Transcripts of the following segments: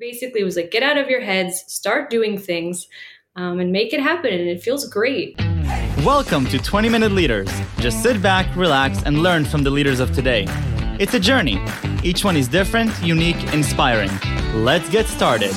basically was like, get out of your heads, start doing things, um, and make it happen. And it feels great. Welcome to 20 Minute Leaders. Just sit back, relax, and learn from the leaders of today. It's a journey. Each one is different, unique, inspiring. Let's get started.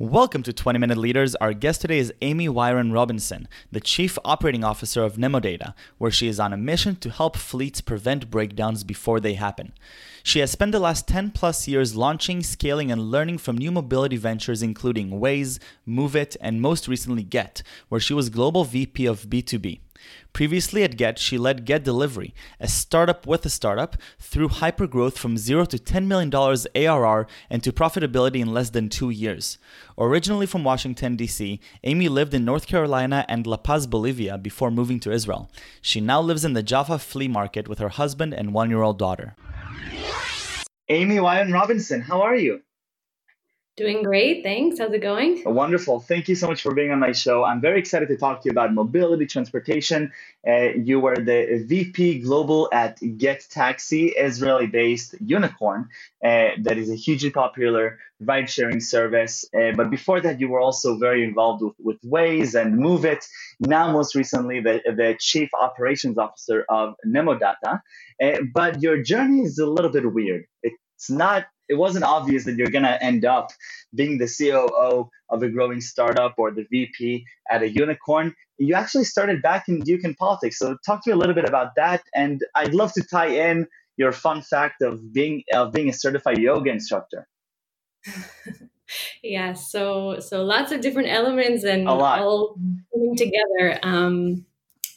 Welcome to 20 Minute Leaders. Our guest today is Amy Wyron Robinson, the Chief Operating Officer of NemoData, where she is on a mission to help fleets prevent breakdowns before they happen. She has spent the last 10 plus years launching, scaling, and learning from new mobility ventures including Waze, Moovit, and most recently Gett, where she was Global VP of B2B. Previously at Gett, she led Gett Delivery, a startup with a startup, through hypergrowth from zero to $10 million ARR and to profitability in less than two years. Originally from Washington, D.C., Amy lived in North Carolina and La Paz, Bolivia before moving to Israel. She now lives in the Jaffa flea market with her husband and one year old daughter. Amy Wyron Robinson, how are you? Doing great. Thanks. How's it going? Wonderful. Thank you so much for being on my show. I'm very excited to talk to you about mobility, transportation. Uh, you were the VP Global at Get Taxi, Israeli based unicorn uh, that is a hugely popular ride sharing service. Uh, but before that, you were also very involved with, with Waze and Moovit. Now, most recently, the, the Chief Operations Officer of NemoData. Uh, but your journey is a little bit weird. It's not it wasn't obvious that you're going to end up being the COO of a growing startup or the VP at a unicorn. You actually started back in Duke and politics. So talk to me a little bit about that. And I'd love to tie in your fun fact of being of being a certified yoga instructor. yeah, so so lots of different elements and all coming together. Um,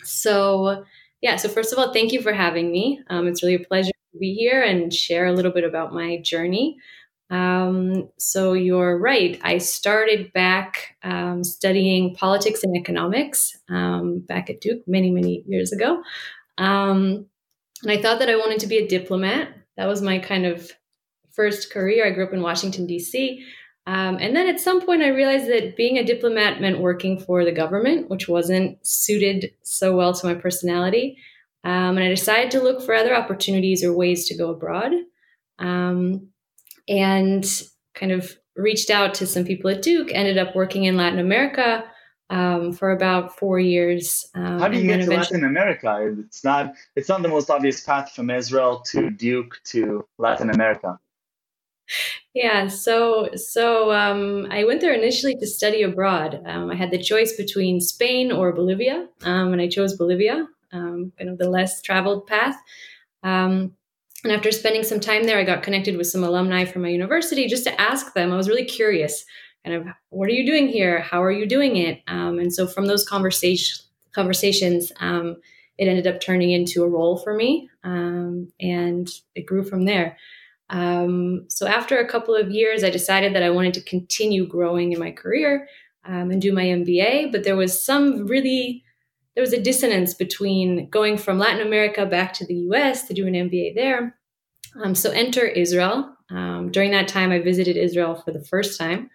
so yeah, so first of all, thank you for having me. Um, it's really a pleasure be here and share a little bit about my journey. Um, so you're right. I started back um, studying politics and economics um, back at Duke many, many years ago. Um, and I thought that I wanted to be a diplomat. That was my kind of first career. I grew up in Washington, D.C. Um, and then at some point, I realized that being a diplomat meant working for the government, which wasn't suited so well to my personality. Um, and I decided to look for other opportunities or ways to go abroad. Um, and kind of reached out to some people at Duke, ended up working in Latin America um, for about four years. Um, How do you get to Latin America? It's not it's not the most obvious path from Israel to Duke to Latin America. Yeah, so so um, I went there initially to study abroad. Um, I had the choice between Spain or Bolivia, um, and I chose Bolivia um, kind of the less traveled path. Um, and after spending some time there, I got connected with some alumni from my university just to ask them. I was really curious, kind of, what are you doing here? How are you doing it? Um, and so from those conversation, conversations, um, it ended up turning into a role for me, um, and it grew from there. Um, so after a couple of years, I decided that I wanted to continue growing in my career um, and do my MBA, but there was some really there was a dissonance between going from Latin America back to the US to do an MBA there. Um, so enter Israel. Um, during that time, I visited Israel for the first time.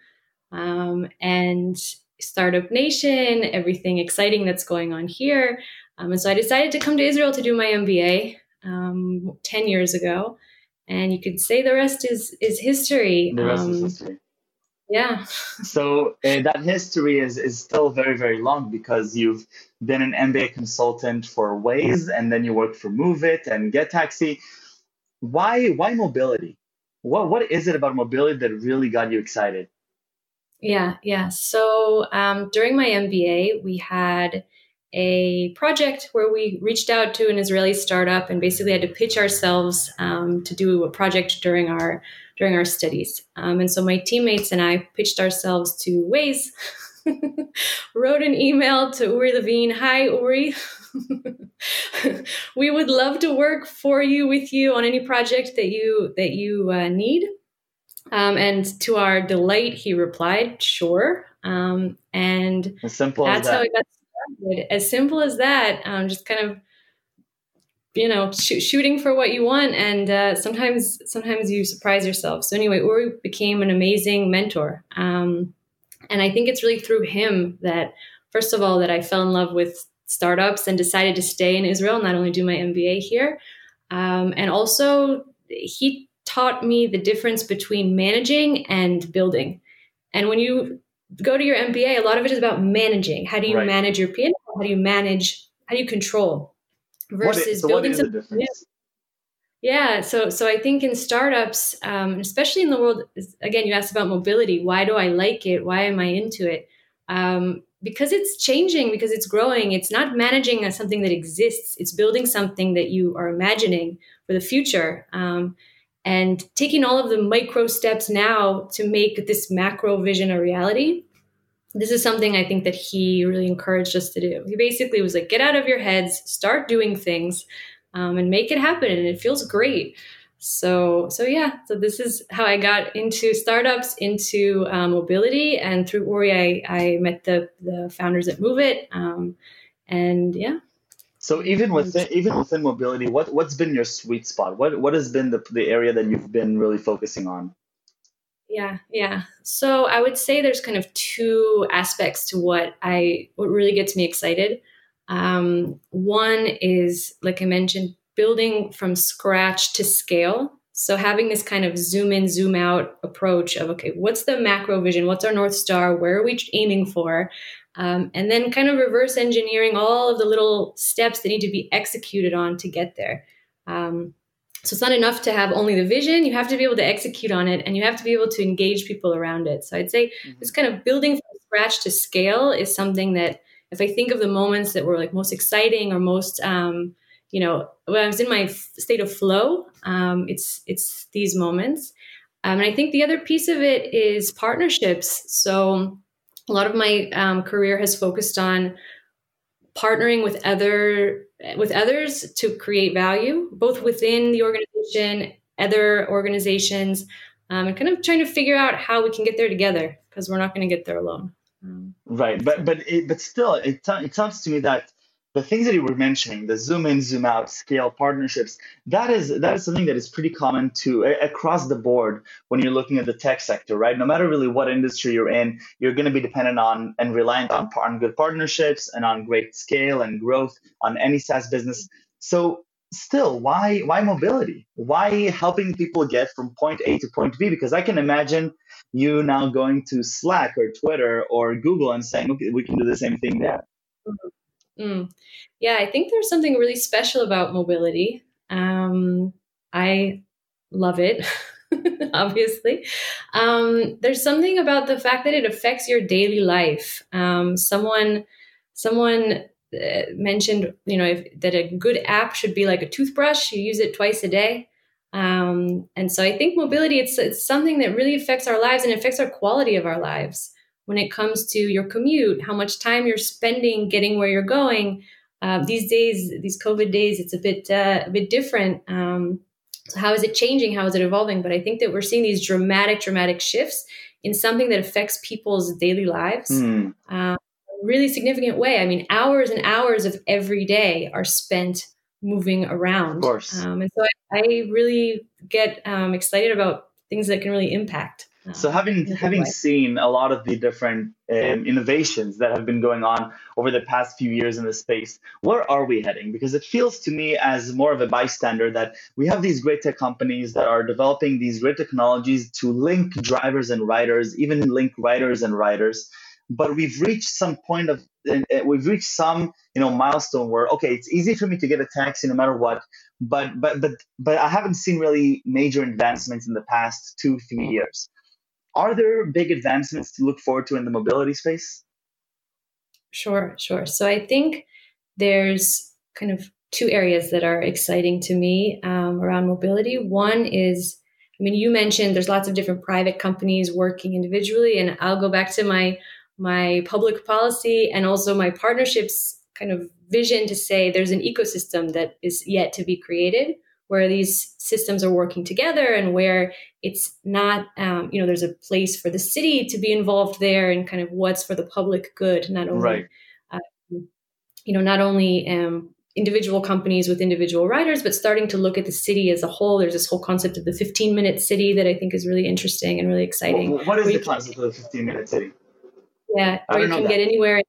Um, and Startup Nation, everything exciting that's going on here. Um, and so I decided to come to Israel to do my MBA um, 10 years ago. And you could say the rest is, is history. The rest is um, history. Yeah. so uh, that history is, is still very, very long because you've been an MBA consultant for Waze and then you worked for Moovit and Get Taxi. Why, why mobility? What, what is it about mobility that really got you excited? Yeah, yeah. So um, during my MBA, we had a project where we reached out to an Israeli startup and basically had to pitch ourselves um, to do a project during our during our studies. Um, and so my teammates and I pitched ourselves to Waze, wrote an email to Uri Levine. Hi, Uri. we would love to work for you with you on any project that you that you uh, need. Um, and to our delight, he replied, "Sure." Um, and as simple that's as that. how it got started. As simple as that. Um, just kind of you know sh- shooting for what you want and uh, sometimes sometimes you surprise yourself so anyway uri became an amazing mentor um, and i think it's really through him that first of all that i fell in love with startups and decided to stay in israel not only do my mba here um, and also he taught me the difference between managing and building. And when you go to your MBA, a lot of it is about managing. How do you right. manage your P&L? How do you manage? How do you control? Versus so building something. Yeah, so so I think in startups, um, especially in the world, again, you asked about mobility. Why do I like it? Why am I into it? Um, because it's changing, because it's growing. It's not managing something that exists. It's building something that you are imagining for the future, um, and taking all of the micro steps now to make this macro vision a reality. This is something I think that he really encouraged us to do. He basically was like, get out of your heads, start doing things um, and make it happen. And it feels great. So, so yeah, so this is how I got into startups, into um, mobility, and through Uri, I, I met the the founders at Moovit, um, and yeah. So even within even within mobility, what what's been your sweet spot? What what has been the the area that you've been really focusing on? Yeah, yeah. So I would say there's kind of two aspects to what I what really gets me excited. Um, one is, like I mentioned, building from scratch to scale. So having this kind of zoom in, zoom out approach of, okay, what's the macro vision? What's our North Star? Where are we aiming for? Um, and then kind of reverse engineering all of the little steps that need to be executed on to get there. Um, so it's not enough to have only the vision. You have to be able to execute on it and you have to be able to engage people around it. So I'd say mm-hmm. this kind of building from scratch to scale is something that if I think of the moments that were like most exciting or most, um, you know, when I was in my f- state of flow, um, it's it's these moments. Um, and I think the other piece of it is partnerships. So a lot of my um, career has focused on partnering with other with others to create value, both within the organization, other organizations, um, and kind of trying to figure out how we can get there together because we're not going to get there alone. Mm. Right, but but it, but still, it it sounds to me that the things that you were mentioning, the zoom in, zoom out, scale partnerships, that is that is something that is pretty common to across the board when you're looking at the tech sector, right? No matter really what industry you're in, you're going to be dependent on and reliant on on good partnerships and on great scale and growth on any SaaS business. So still why why mobility? Why helping people get from point a to point b? Because i can imagine you now going to slack or twitter or google and saying okay we can do the same thing there. Mm. yeah i think there's something really special about mobility. Um, i love it obviously. Um, there's something about the fact that it affects your daily life. Um, someone someone mentioned, you know, if, that a good app should be like a toothbrush. You use it twice a day. Um, and so I think mobility, it's, it's something that really affects our lives and affects our quality of our lives when it comes to your commute, how much time you're spending getting where you're going. Uh, these days, these COVID days, it's a bit uh, a bit different. Um, so how is it changing? How is it evolving? But I think that we're seeing these dramatic, dramatic shifts in something that affects people's daily lives. Mm. Um, really significant way. I mean, hours and hours of every day are spent moving around. Of course. Um, and so I, I really get um, excited about things that can really impact. Um, so having having seen a lot of the different um, innovations that have been going on over the past few years in the space, where are we heading? Because it feels to me as more of a bystander that we have these great tech companies that are developing these great technologies to link drivers and riders, even link riders and riders but we've reached some point of we've reached some you know milestone where okay it's easy for me to get a taxi no matter what but but but but i haven't seen really major advancements in the past two three years. Are there big advancements to look forward to in the mobility space? Sure sure. So i think there's kind of two areas that are exciting to me um, around mobility. One is I mean, you mentioned there's lots of different private companies working individually, and I'll go back to my my public policy and also my partnerships kind of vision to say there's an ecosystem that is yet to be created where these systems are working together and where it's not um, you know there's a place for the city to be involved there and kind of what's for the public good not only right. uh, you know not only um, individual companies with individual riders but starting to look at the city as a whole. There's this whole concept of the 15 minute city that i think is really interesting and really exciting. what is the concept of the 15 minute city yeah, or you can get anywhere in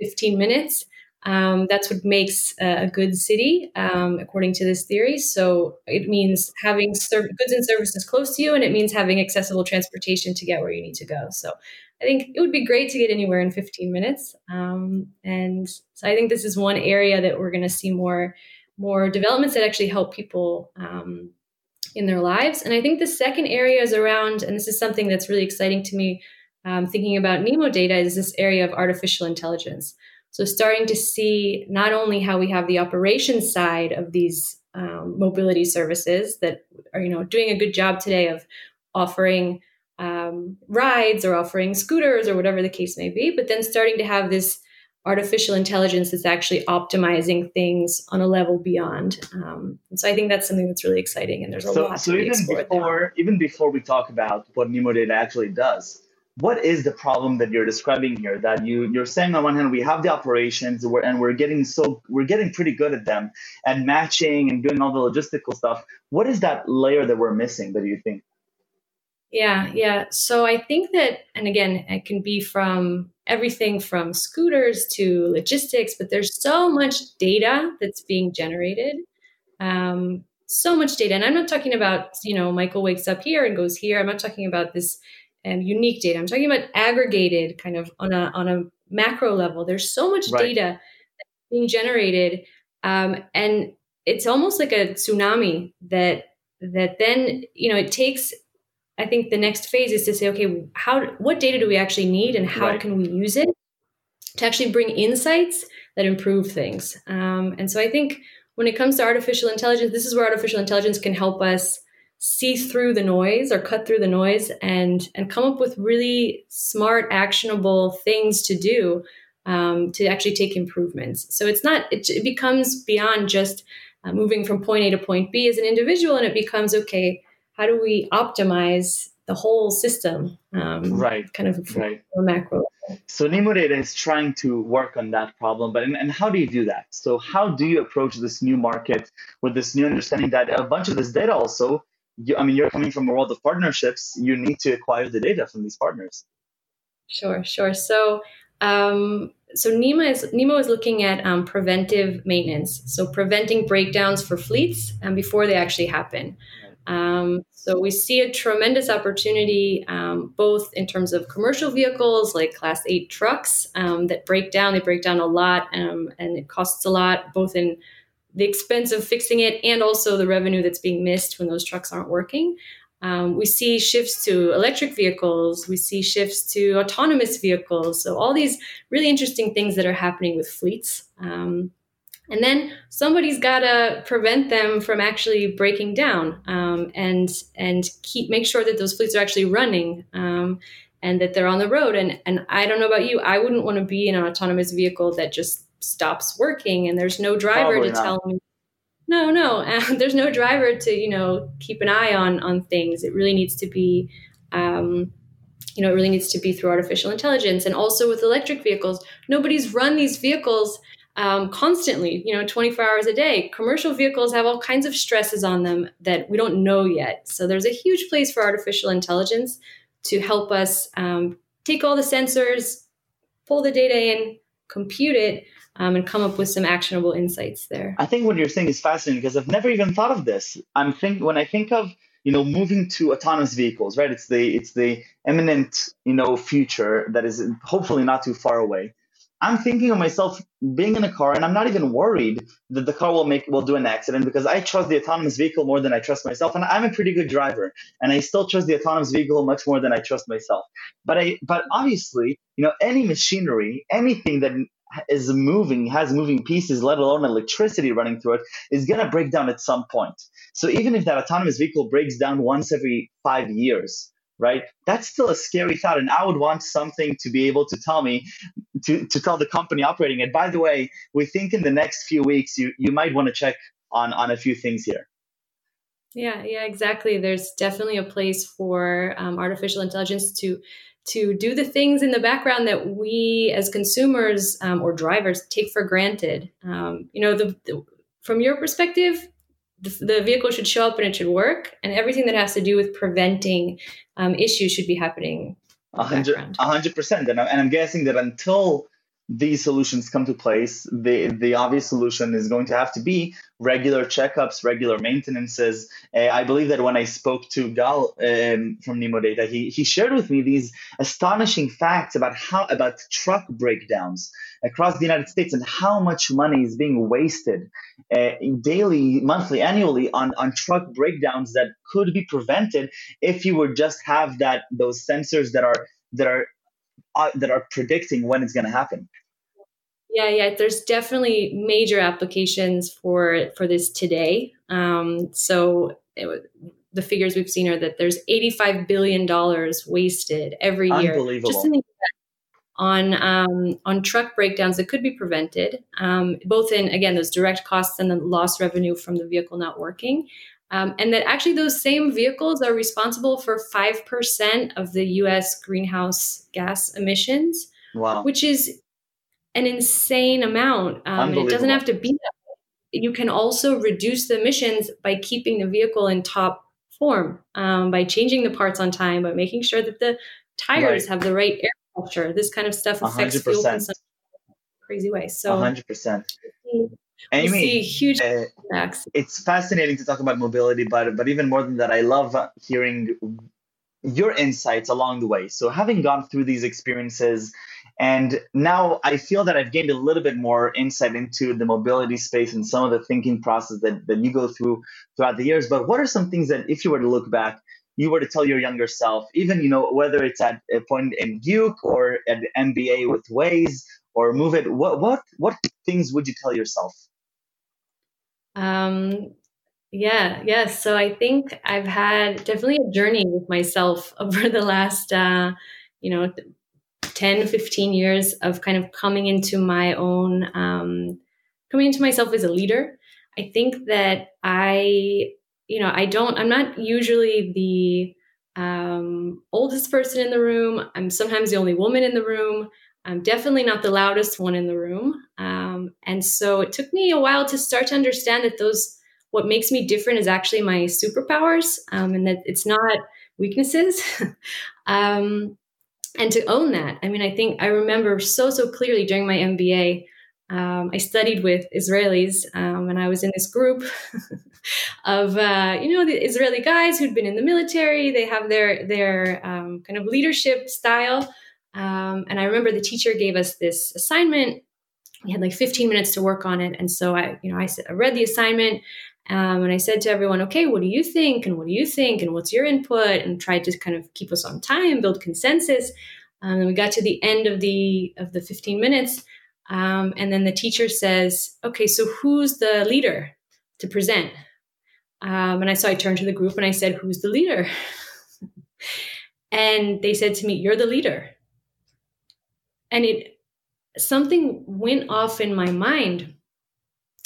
15 minutes. Um, that's what makes a, a good city, um, according to this theory. So it means having ser- goods and services close to you, and it means having accessible transportation to get where you need to go. So I think it would be great to get anywhere in 15 minutes. Um, and so I think this is one area that we're going to see more more developments that actually help people um, in their lives. And I think the second area is around, and this is something that's really exciting to me, um, thinking about NEMO data, is this area of artificial intelligence. So starting to see not only how we have the operations side of these um, mobility services that are, you know, doing a good job today of offering um, rides or offering scooters or whatever the case may be, but then starting to have this artificial intelligence that's actually optimizing things on a level beyond. Um, so I think that's something that's really exciting, and there's a so, lot. So even before, even before we talk about what Nemo Data actually does, what is the problem that you're describing here? That you you're saying on one hand we have the operations, we're, and we're getting so we're getting pretty good at them and matching and doing all the logistical stuff. What is that layer that we're missing? That you think? Yeah, yeah. So I think that, and again, it can be from everything from scooters to logistics, but there's so much data that's being generated. Um, so much data. And I'm not talking about, you know, Michael wakes up here and goes here. I'm not talking about this um, unique data. I'm talking about aggregated kind of on a, on a macro level. There's so much right. data being generated. Um, and it's almost like a tsunami that that then you know it takes I think the next phase is to say, okay, how what data do we actually need, and how right. can we use it to actually bring insights that improve things? Um, and so I think when it comes to artificial intelligence, this is where artificial intelligence can help us see through the noise or cut through the noise and and come up with really smart, actionable things to do um, to actually take improvements. So it's not it, it becomes beyond just uh, moving from point A to point B as an individual, and it becomes okay how do we optimize the whole system um, right kind of right. macro so Nemo Data is trying to work on that problem but and, and how do you do that so how do you approach this new market with this new understanding that a bunch of this data also you, i mean you're coming from a world of partnerships. You need to acquire the data from these partners. Sure sure. So um, so NEMA is NEMO is looking at um, preventive maintenance, so preventing breakdowns for fleets and um, before they actually happen. Um, so we see a tremendous opportunity, um, both in terms of commercial vehicles like Class 8 trucks um, that break down. They break down a lot um, and it costs a lot, both in the expense of fixing it and also the revenue that's being missed when those trucks aren't working. Um, we see shifts to electric vehicles. We see shifts to autonomous vehicles. So, all these really interesting things that are happening with fleets. Um, and then somebody's got to prevent them from actually breaking down um, and and keep make sure that those fleets are actually running um, and that they're on the road and and I don't know about you I wouldn't want to be in an autonomous vehicle that just stops working and there's no driver Probably to not. tell me no no uh, there's no driver to you know keep an eye on on things it really needs to be um, you know it really needs to be through artificial intelligence and also with electric vehicles nobody's run these vehicles um, constantly, you know, 24 hours a day. Commercial vehicles have all kinds of stresses on them that we don't know yet. So there's a huge place for artificial intelligence to help us um, take all the sensors, pull the data in, compute it, um, and come up with some actionable insights there. I think what you're saying is fascinating because I've never even thought of this. I'm think when I think of you know moving to autonomous vehicles, right? It's the it's the imminent you know future that is hopefully not too far away. I'm thinking of myself being in a car and I'm not even worried that the car will make will do an accident because I trust the autonomous vehicle more than I trust myself and I'm a pretty good driver and I still trust the autonomous vehicle much more than I trust myself. But I but obviously, you know, any machinery, anything that is moving, has moving pieces, let alone electricity running through it, is going to break down at some point. So even if that autonomous vehicle breaks down once every five years, right? That's still a scary thought. And I would want something to be able to tell me, to, to tell the company operating it, by the way, we think in the next few weeks, you, you might want to check on, on a few things here. Yeah, yeah, exactly. There's definitely a place for um, artificial intelligence to to do the things in the background that we as consumers um, or drivers take for granted. Um, you know, the, the, from your perspective, the, the, vehicle should show up and it should work, and everything that has to do with preventing um, issues should be happening. A hundred percent, and I'm guessing that until these solutions come to place, the the obvious solution is going to have to be regular checkups, regular maintenances. Uh, I believe that when I spoke to Gal um, from Nemo Data, he he shared with me these astonishing facts about how about truck breakdowns across the United States and how much money is being wasted uh, daily, monthly, annually on on truck breakdowns that could be prevented if you would just have that those sensors that are that are uh, that are predicting when it's going to happen. Yeah, yeah. There's definitely major applications for for this today. Um, so it, the figures we've seen are that there's 85 billion dollars wasted every year just in the on um, on truck breakdowns that could be prevented, um, both in again those direct costs and the lost revenue from the vehicle not working, um, and that actually those same vehicles are responsible for five percent of the U.S. greenhouse gas emissions, wow. which is an insane amount. Um, and it doesn't have to be that way. You can also reduce the emissions by keeping the vehicle in top form, um, by changing the parts on time, by making sure that the tires right. have the right air pressure. This kind of stuff affects 100%. fuel consumption crazy way. So 100%. Amy, see huge uh, impacts. It's fascinating to talk about mobility, but but even more than that, I love hearing your insights along the way. So having gone through these experiences and now I feel that I've gained a little bit more insight into the mobility space and some of the thinking process that, that you go through throughout the years. But what are some things that, if you were to look back, you were to tell your younger self, even you know whether it's at a point in Duke or at MBA with Waze or Moovit, what what what things would you tell yourself? Um, yeah, yeah. So I think I've had definitely a journey with myself over the last, uh, you know, 10, 15 years of kind of coming into my own, um, coming into myself as a leader. I think that I, you know, I don't, I'm not usually the um, oldest person in the room. I'm sometimes the only woman in the room. I'm definitely not the loudest one in the room. Um, and so it took me a while to start to understand that those, what makes me different is actually my superpowers um, and that it's not weaknesses. um, and to own that. I mean, I think I remember so, so clearly during my MBA, um, I studied with Israelis um, and I was in this group of, uh, you know, the Israeli guys who'd been in the military. They have their, their um, kind of leadership style. Um, and I remember the teacher gave us this assignment. We had like 15 minutes to work on it. And so I, you know, I, I read the assignment um, and I said to everyone, okay, what do you think? And what do you think? And what's your input? And tried to kind of keep us on time, build consensus. Um, and we got to the end of the of the 15 minutes. Um, and then the teacher says, okay, so who's the leader to present? Um, and I so I turned to the group and I said, who's the leader? and they said to me, you're the leader. And it something went off in my mind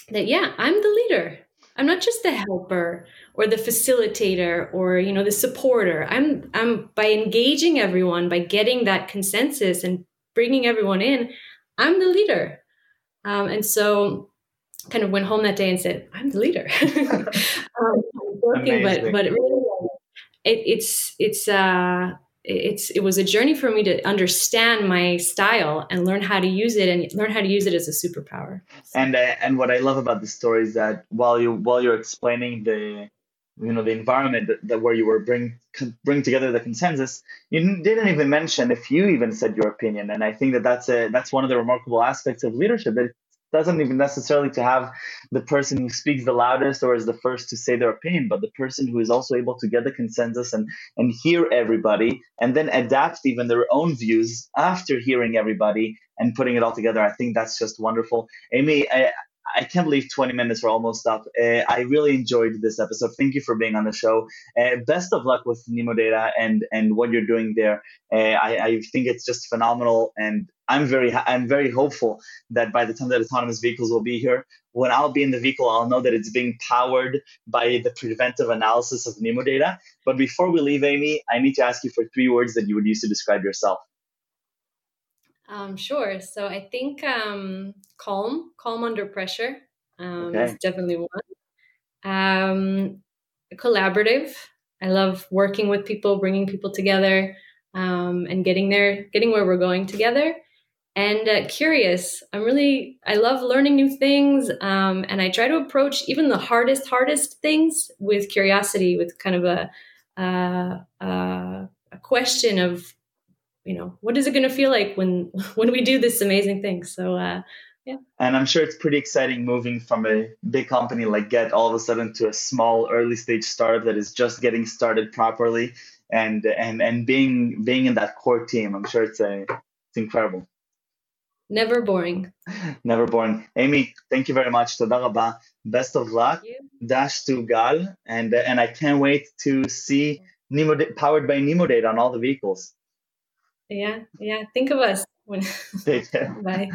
that yeah, I'm the leader I'm not just the helper or the facilitator or you know the supporter. I'm I'm by engaging everyone, by getting that consensus and bringing everyone in, I'm the leader. Um, and so, kind of went home that day and said, "I'm the leader." um, working, but but it really, it, it's it's uh, it's it was a journey for me to understand my style and learn how to use it and learn how to use it as a superpower. And uh, and what I love about the story is that while you while you're explaining the you know the environment that, that where you were bring bring together the consensus, you didn't even mention if you even said your opinion. And I think that that's a that's one of the remarkable aspects of leadership that doesn't even necessarily to have the person who speaks the loudest or is the first to say their opinion, but the person who is also able to get the consensus and, and hear everybody and then adapt even their own views after hearing everybody and putting it all together. I think that's just wonderful. Amy, I, I can't believe 20 minutes are almost up. Uh, I really enjoyed this episode. Thank you for being on the show. Uh, best of luck with Nemo Data and and what you're doing there. Uh, I, I think it's just phenomenal, and I'm very I'm very hopeful that by the time that autonomous vehicles will be here, when I'll be in the vehicle, I'll know that it's being powered by the preventive analysis of Nemo Data. But before we leave, Amy, I need to ask you for three words that you would use to describe yourself. Um, sure. So I think um, calm, calm under pressure um, okay. is definitely one. Um, collaborative. I love working with people, bringing people together, um, and getting there, getting where we're going together. And uh, curious. I'm really, I love learning new things. Um, and I try to approach even the hardest, hardest things with curiosity, with kind of a, uh, uh, a question of, you know, what is it going to feel like when, when we do this amazing thing? So, uh, yeah. And I'm sure it's pretty exciting moving from a big company like Gett all of a sudden to a small early stage startup that is just getting started properly and and and being being in that core team. I'm sure it's a it's incredible. Never boring. Never boring. Amy, thank you very much. Toda Best of luck. Dash to Gal. And, uh, and I can't wait to see Nemo powered by Nemodata on all the vehicles. Yeah, yeah. Think of us. When... Take care. Bye.